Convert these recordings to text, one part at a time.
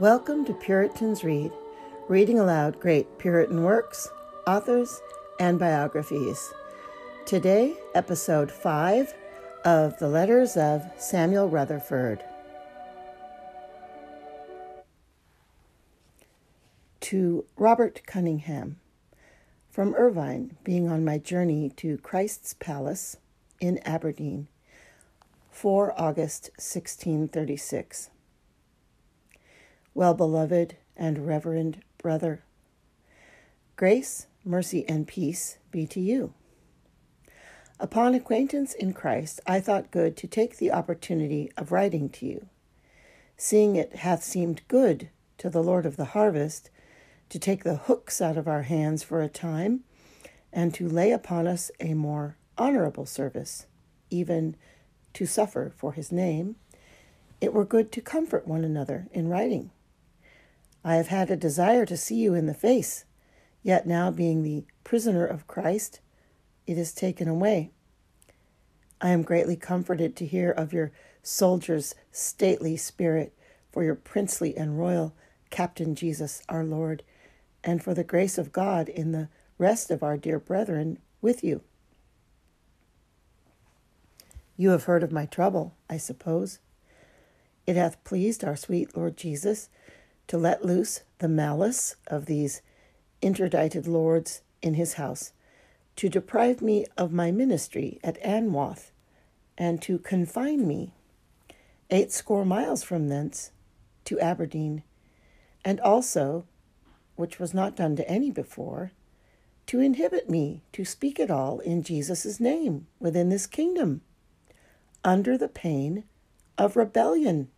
Welcome to Puritans Read, reading aloud great Puritan works, authors, and biographies. Today, episode 5 of The Letters of Samuel Rutherford. To Robert Cunningham, from Irvine, being on my journey to Christ's Palace in Aberdeen, 4 August 1636 well beloved and reverend brother. Grace, mercy, and peace be to you. Upon acquaintance in Christ, I thought good to take the opportunity of writing to you, seeing it hath seemed good to the Lord of the harvest to take the hooks out of our hands for a time, and to lay upon us a more honorable service, even to suffer for his name, it were good to comfort one another in writing. I have had a desire to see you in the face, yet now, being the prisoner of Christ, it is taken away. I am greatly comforted to hear of your soldier's stately spirit, for your princely and royal Captain Jesus our Lord, and for the grace of God in the rest of our dear brethren with you. You have heard of my trouble, I suppose. It hath pleased our sweet Lord Jesus to let loose the malice of these interdicted lords in his house, to deprive me of my ministry at Anwoth, and to confine me eight score miles from thence to Aberdeen, and also, which was not done to any before, to inhibit me to speak at all in Jesus' name within this kingdom, under the pain of rebellion.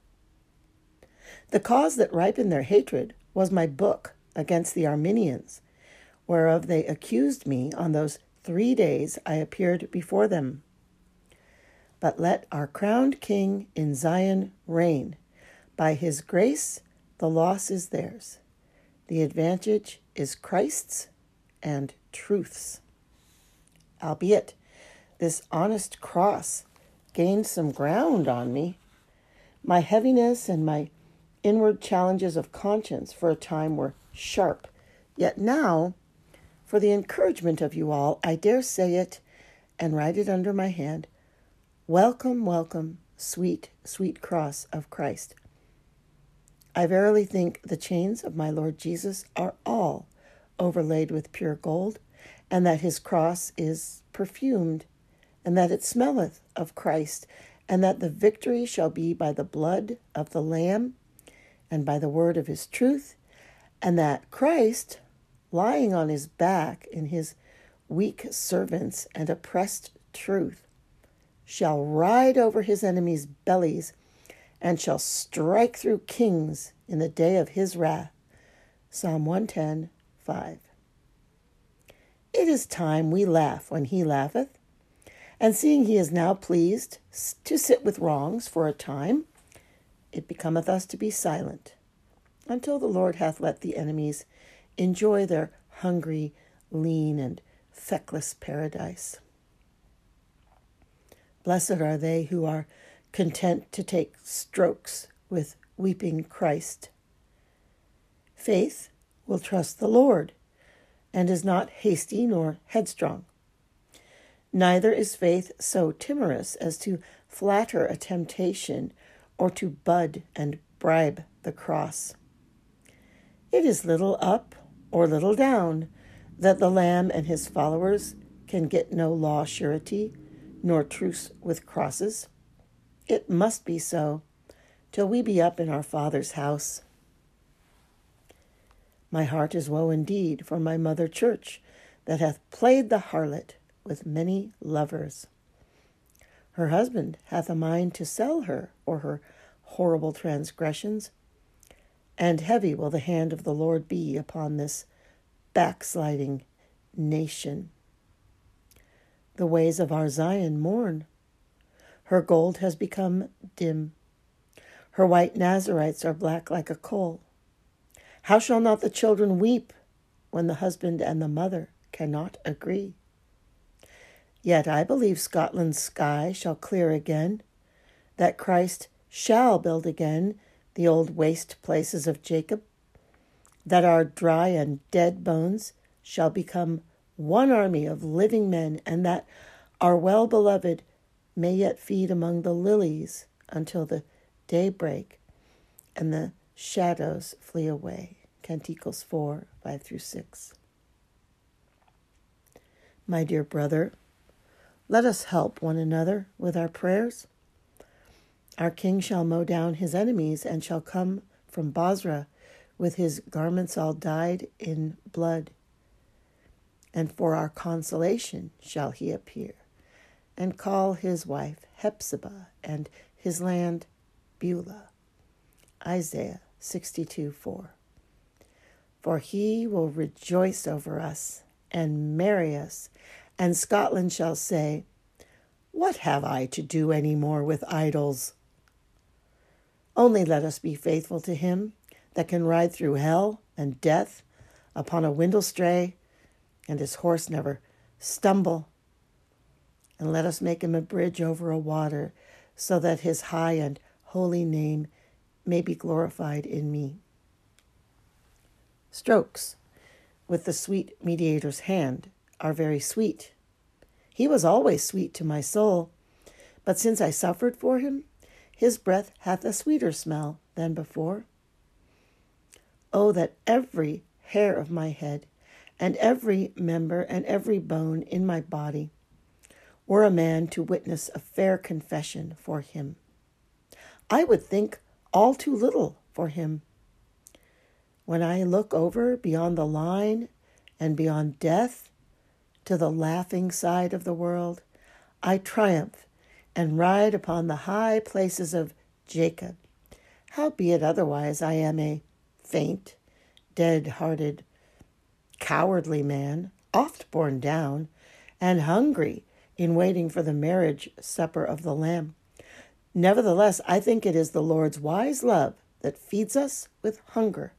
The cause that ripened their hatred was my book against the Arminians, whereof they accused me on those three days I appeared before them. But let our crowned King in Zion reign. By his grace, the loss is theirs. The advantage is Christ's and truth's. Albeit, this honest cross gained some ground on me. My heaviness and my inward challenges of conscience for a time were sharp. Yet now, for the encouragement of you all, I dare say it and write it under my hand Welcome, welcome, sweet, sweet cross of Christ. I verily think the chains of my Lord Jesus are all overlaid with pure gold, and that his cross is perfumed, and that it smelleth of Christ, and that the victory shall be by the blood of the Lamb and by the word of his truth, and that Christ, lying on his back in his weak servants and oppressed truth, shall ride over his enemies' bellies and shall strike through kings in the day of his wrath. Psalm 110, 5. It is time we laugh when he laugheth. And seeing he is now pleased to sit with wrongs for a time, it becometh us to be silent until the Lord hath let the enemies enjoy their hungry, lean, and feckless paradise. Blessed are they who are content to take strokes with weeping Christ. Faith will trust the Lord and is not hasty nor headstrong. Neither is faith so timorous as to flatter a temptation or to bud and bribe the cross. It is little up or little down that the Lamb and his followers can get no law surety, nor truce with crosses. It must be so, till we be up in our Father's house. My heart is woe indeed for my mother church, that hath played the harlot with many lovers. Her husband hath a mind to sell her or her horrible transgressions, and heavy will the hand of the Lord be upon this backsliding nation. The ways of our Zion mourn. Her gold has become dim. Her white Nazarites are black like a coal. How shall not the children weep when the husband and the mother cannot agree? Yet I believe Scotland's sky shall clear again, that Christ shall build again the old waste places of Jacob, that our dry and dead bones shall become one army of living men, and that our well beloved may yet feed among the lilies until the day break and the shadows flee away. Canticles 4 5 through 6. My dear brother, let us help one another with our prayers. Our king shall mow down his enemies and shall come from Bozrah with his garments all dyed in blood. And for our consolation shall he appear, and call his wife Hephzibah, and his land Beulah. Isaiah 62 4. For he will rejoice over us and marry us, and Scotland shall say, What have I to do any more with idols? Only let us be faithful to him that can ride through hell and death upon a windlestrae, and his horse never stumble. And let us make him a bridge over a water, so that his high and holy name may be glorified in me. Strokes with the sweet mediator's hand are very sweet. He was always sweet to my soul, but since I suffered for him, his breath hath a sweeter smell than before. Oh, that every hair of my head, and every member and every bone in my body were a man to witness a fair confession for him. I would think all too little for him. When I look over beyond the line and beyond death to the laughing side of the world, I triumph and ride upon the high places of Jacob. Howbeit otherwise I am a faint, dead hearted, cowardly man, oft borne down, and hungry in waiting for the marriage supper of the Lamb. Nevertheless, I think it is the Lord's wise love that feeds us with hunger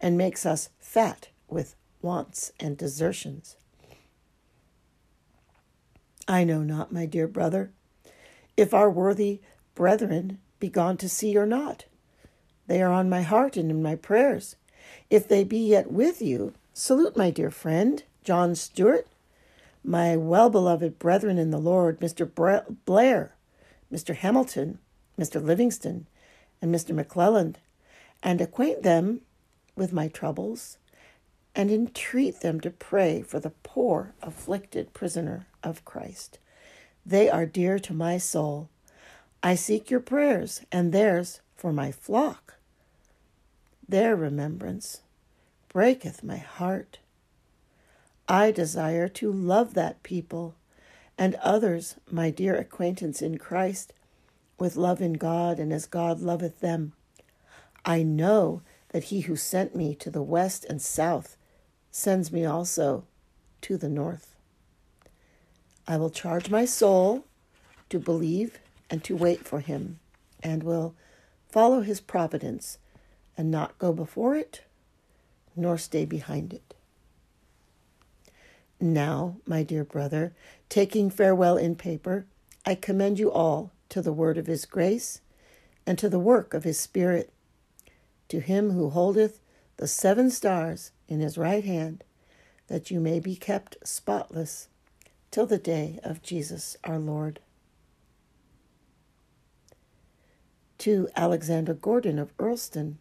and makes us fat with wants and desertions. I know not, my dear brother, if our worthy brethren be gone to sea or not. They are on my heart and in my prayers. If they be yet with you, salute my dear friend, John Stewart, my well beloved brethren in the Lord, Mr. Blair, Mr. Hamilton, Mr. Livingston, and Mr. McClelland, and acquaint them with my troubles, and entreat them to pray for the poor afflicted prisoner of Christ. They are dear to my soul. I seek your prayers and theirs for my flock. Their remembrance breaketh my heart. I desire to love that people and others, my dear acquaintance in Christ, with love in God and as God loveth them. I know that he who sent me to the west and south sends me also to the north. I will charge my soul to believe and to wait for him, and will follow his providence and not go before it, nor stay behind it. Now, my dear brother, taking farewell in paper, I commend you all to the word of his grace and to the work of his Spirit, to him who holdeth the seven stars in his right hand, that you may be kept spotless till the day of Jesus our Lord. To Alexander Gordon of Earlston,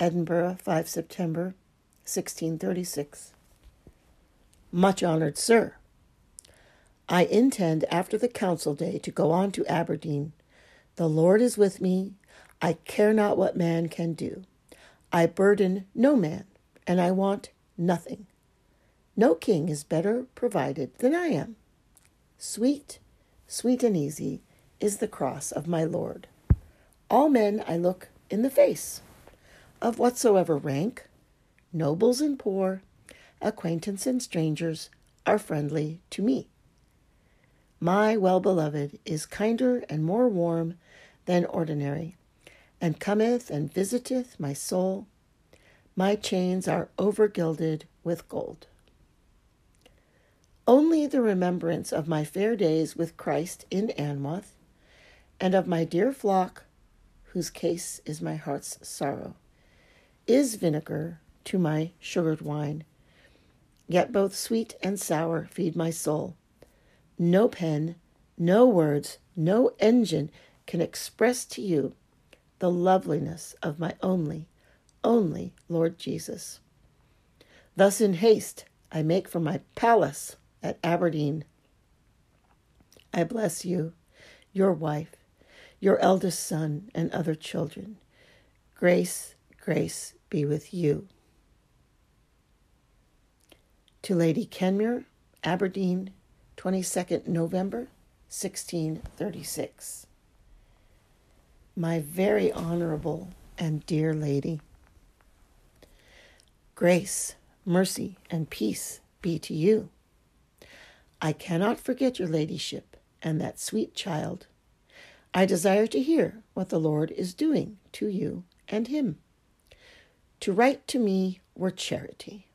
Edinburgh, 5 September 1636. Much honored Sir, I intend after the council day to go on to Aberdeen. The Lord is with me. I care not what man can do. I burden no man, and I want nothing. No king is better provided than I am. Sweet, sweet and easy is the cross of my Lord. All men I look in the face, of whatsoever rank, nobles and poor, acquaintance and strangers, are friendly to me. My well beloved is kinder and more warm than ordinary, and cometh and visiteth my soul. My chains are over gilded with gold. Only the remembrance of my fair days with Christ in Anwoth, and of my dear flock whose case is my heart's sorrow, is vinegar to my sugared wine. Yet both sweet and sour feed my soul. No pen, no words, no engine can express to you the loveliness of my only, only Lord Jesus. Thus, in haste, I make for my palace at Aberdeen. I bless you, your wife, your eldest son, and other children. Grace, grace be with you. To Lady Kenmure, Aberdeen, 22nd November, 1636. My very honorable and dear lady, grace, mercy, and peace be to you. I cannot forget your ladyship and that sweet child. I desire to hear what the Lord is doing to you and him. To write to me were charity.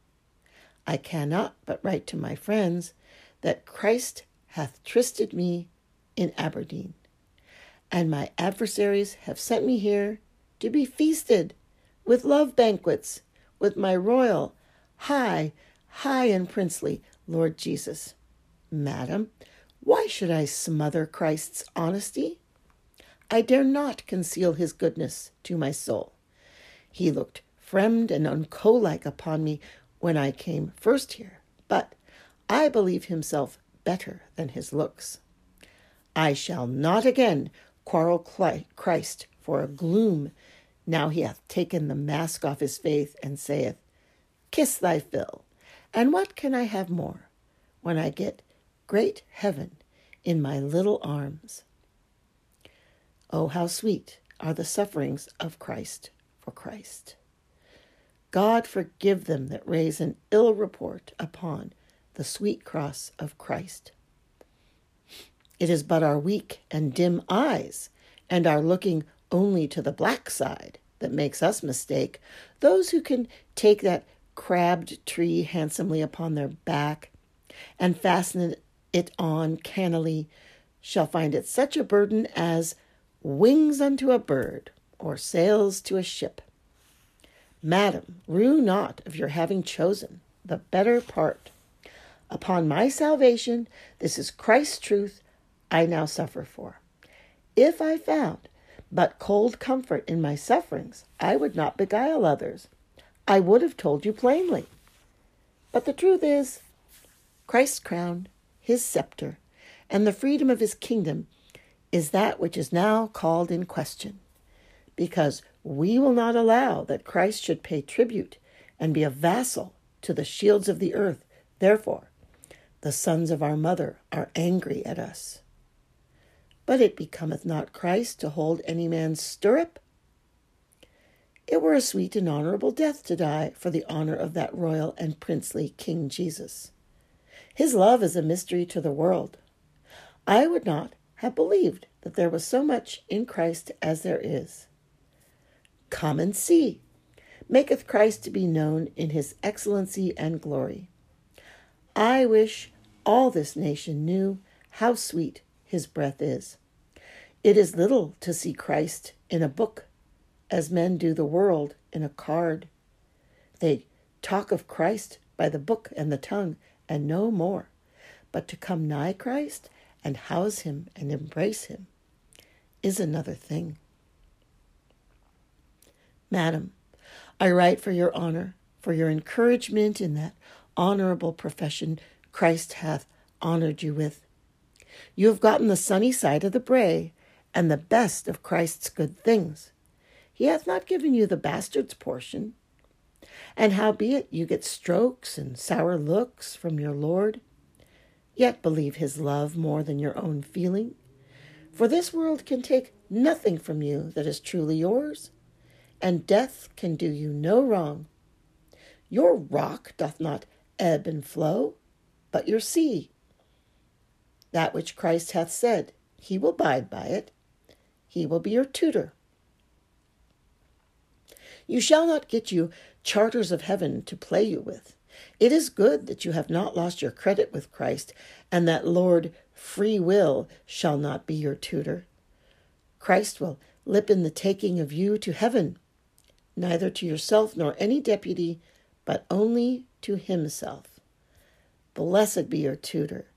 I cannot but write to my friends that Christ hath trysted me in Aberdeen, and my adversaries have sent me here to be feasted with love banquets with my royal, high, high and princely Lord Jesus. Madam, why should I smother Christ's honesty? I dare not conceal his goodness to my soul. He looked fremd and unco-like upon me when I came first here, but I believe himself better than his looks. I shall not again quarrel Christ for a gloom, now he hath taken the mask off his faith and saith, Kiss thy fill, and what can I have more, when I get great heaven in my little arms? Oh, how sweet are the sufferings of Christ for Christ. God forgive them that raise an ill report upon the sweet cross of Christ. It is but our weak and dim eyes and our looking only to the black side that makes us mistake. Those who can take that crabbed tree handsomely upon their back and fasten it on cannily shall find it such a burden as wings unto a bird or sails to a ship. Madam, rue not of your having chosen the better part. Upon my salvation, this is Christ's truth I now suffer for. If I found but cold comfort in my sufferings, I would not beguile others. I would have told you plainly. But the truth is, Christ's crown, his scepter, and the freedom of his kingdom is that which is now called in question, because we will not allow that Christ should pay tribute and be a vassal to the shields of the earth. Therefore, the sons of our mother are angry at us. But it becometh not Christ to hold any man's stirrup. It were a sweet and honorable death to die for the honor of that royal and princely King Jesus. His love is a mystery to the world. I would not have believed that there was so much in Christ as there is. Come and see. Maketh Christ to be known in his excellency and glory. I wish all this nation knew how sweet his breath is. It is little to see Christ in a book, as men do the world in a card. They talk of Christ by the book and the tongue, and no more. But to come nigh Christ and house him and embrace him is another thing. Madam, I write for your honor, for your encouragement in that honorable profession Christ hath honored you with. You have gotten the sunny side of the brae, and the best of Christ's good things. He hath not given you the bastard's portion. And howbeit you get strokes and sour looks from your Lord, yet believe his love more than your own feeling. For this world can take nothing from you that is truly yours, and death can do you no wrong. Your rock doth not ebb and flow, but your sea that which Christ hath said. He will abide by it. He will be your tutor. You shall not get you charters of heaven to play you with. It is good that you have not lost your credit with Christ, and that Lord free will shall not be your tutor. Christ will lip in the taking of you to heaven, neither to yourself nor any deputy, but only to himself. Blessed be your tutor.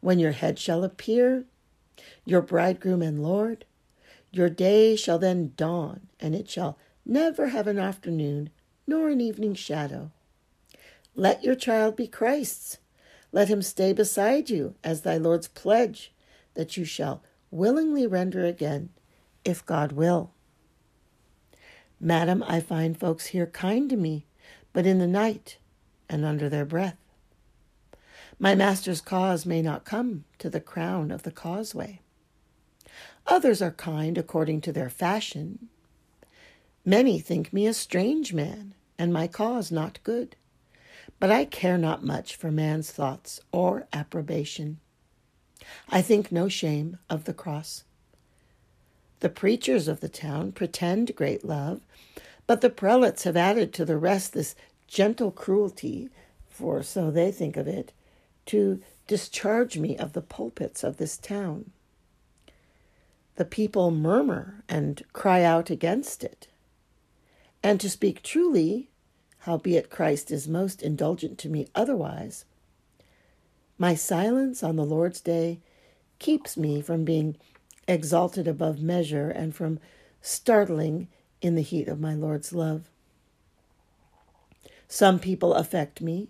When your head shall appear, your bridegroom and Lord, your day shall then dawn, and it shall never have an afternoon nor an evening shadow. Let your child be Christ's. Let him stay beside you as thy Lord's pledge that you shall willingly render again, if God will. Madam, I find folks here kind to me, but in the night and under their breath. My master's cause may not come to the crown of the causeway. Others are kind according to their fashion. Many think me a strange man, and my cause not good. But I care not much for man's thoughts or approbation. I think no shame of the cross. The preachers of the town pretend great love, but the prelates have added to the rest this gentle cruelty, for so they think of it, to discharge me of the pulpits of this town. The people murmur and cry out against it. And to speak truly, howbeit Christ is most indulgent to me otherwise, my silence on the Lord's day keeps me from being exalted above measure and from startling in the heat of my Lord's love. Some people affect me,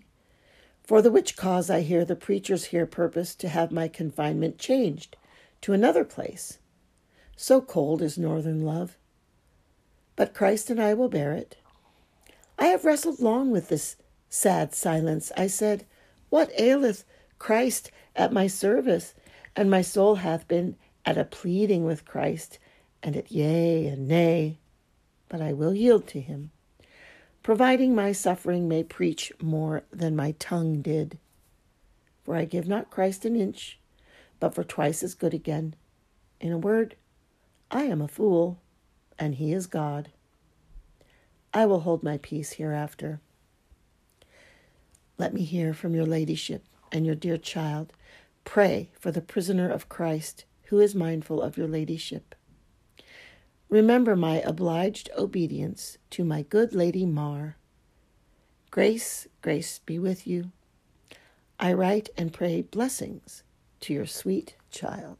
for the which cause I hear the preachers here purpose to have my confinement changed to another place. So cold is northern love. But Christ and I will bear it. I have wrestled long with this sad silence. I said, What aileth Christ at my service? And my soul hath been at a pleading with Christ, and at yea and nay. But I will yield to him, providing my suffering may preach more than my tongue did. For I give not Christ an inch, but for twice as good again. In a word, I am a fool, and he is God. I will hold my peace hereafter. Let me hear from your ladyship and your dear child. Pray for the prisoner of Christ who is mindful of your ladyship. Remember my obliged obedience to my good Lady Mar. Grace, grace be with you. I write and pray blessings to your sweet child.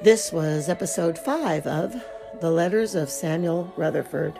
This was episode five of The Letters of Samuel Rutherford.